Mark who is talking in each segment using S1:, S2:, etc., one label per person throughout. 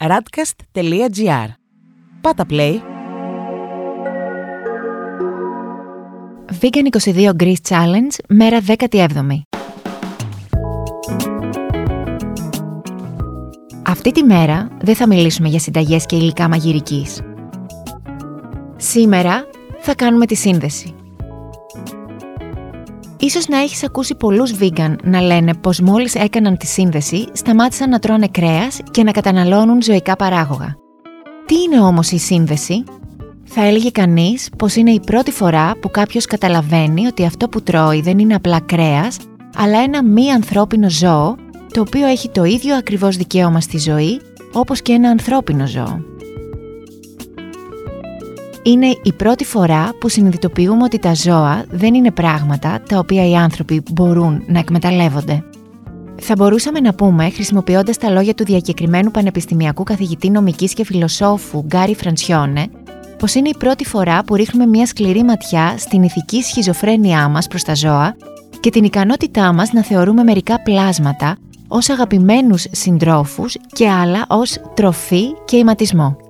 S1: radcast.gr Πάτα play!
S2: Vegan 22 Greece Challenge, μέρα 17η. Αυτή τη μέρα δεν θα μιλήσουμε για συνταγές και υλικά μαγειρικής. Σήμερα θα κάνουμε τη σύνδεση. Ίσως να έχεις ακούσει πολλούς vegan να λένε πως μόλις έκαναν τη σύνδεση σταμάτησαν να τρώνε κρέας και να καταναλώνουν ζωικά παράγωγα. Τι είναι όμως η σύνδεση; Θα έλεγε κανείς πως είναι η πρώτη φορά που κάποιος καταλαβαίνει ότι αυτό που τρώει δεν είναι απλά κρέας, αλλά ένα μη ανθρώπινο ζώο, το οποίο έχει το ίδιο ακριβώς δικαίωμα στη ζωή, όπως και ένα ανθρώπινο ζώο. Είναι η πρώτη φορά που συνειδητοποιούμε ότι τα ζώα δεν είναι πράγματα τα οποία οι άνθρωποι μπορούν να εκμεταλλεύονται. Θα μπορούσαμε να πούμε, χρησιμοποιώντας τα λόγια του διακεκριμένου πανεπιστημιακού καθηγητή νομικής και φιλοσόφου Γκάρι Φραντσιόνε, πως είναι η πρώτη φορά που ρίχνουμε μια σκληρή ματιά στην ηθική σχιζοφρένειά μας προς τα ζώα και την ικανότητά μας να θεωρούμε μερικά πλάσματα ως αγαπημένους συντρόφους και άλλα ως τροφή και ηματισμό.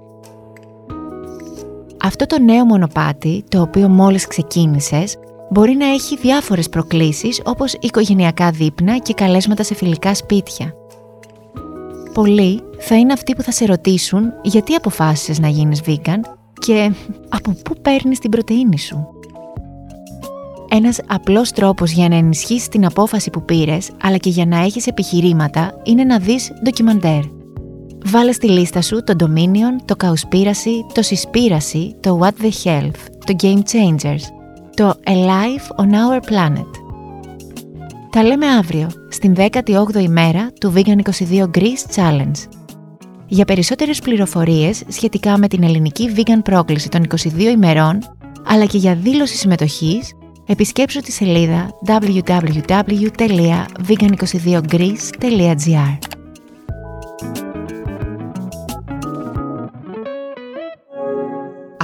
S2: Αυτό το νέο μονοπάτι, το οποίο μόλις ξεκίνησες, μπορεί να έχει διάφορες προκλήσεις όπως οικογενειακά δείπνα και καλέσματα σε φιλικά σπίτια. Πολλοί θα είναι αυτοί που θα σε ρωτήσουν γιατί αποφάσισες να γίνεις vegan και από πού παίρνεις την πρωτεΐνη σου; Ένας απλός τρόπος για να ενισχύσεις την απόφαση που πήρες, αλλά και για να έχεις επιχειρήματα, είναι να δεις ντοκιμαντέρ. Βάλε στη λίστα σου το Dominion, το Cowspiracy, το Seaspiracy, το What the Health, το Game Changers, το A Life on Our Planet. Τα λέμε αύριο, στην 18η ημέρα του Vegan 22 Greece Challenge. Για περισσότερες πληροφορίες σχετικά με την ελληνική vegan πρόκληση των 22 ημερών, αλλά και για δήλωση συμμετοχής, επισκέψου τη σελίδα www.vegan22greece.gr.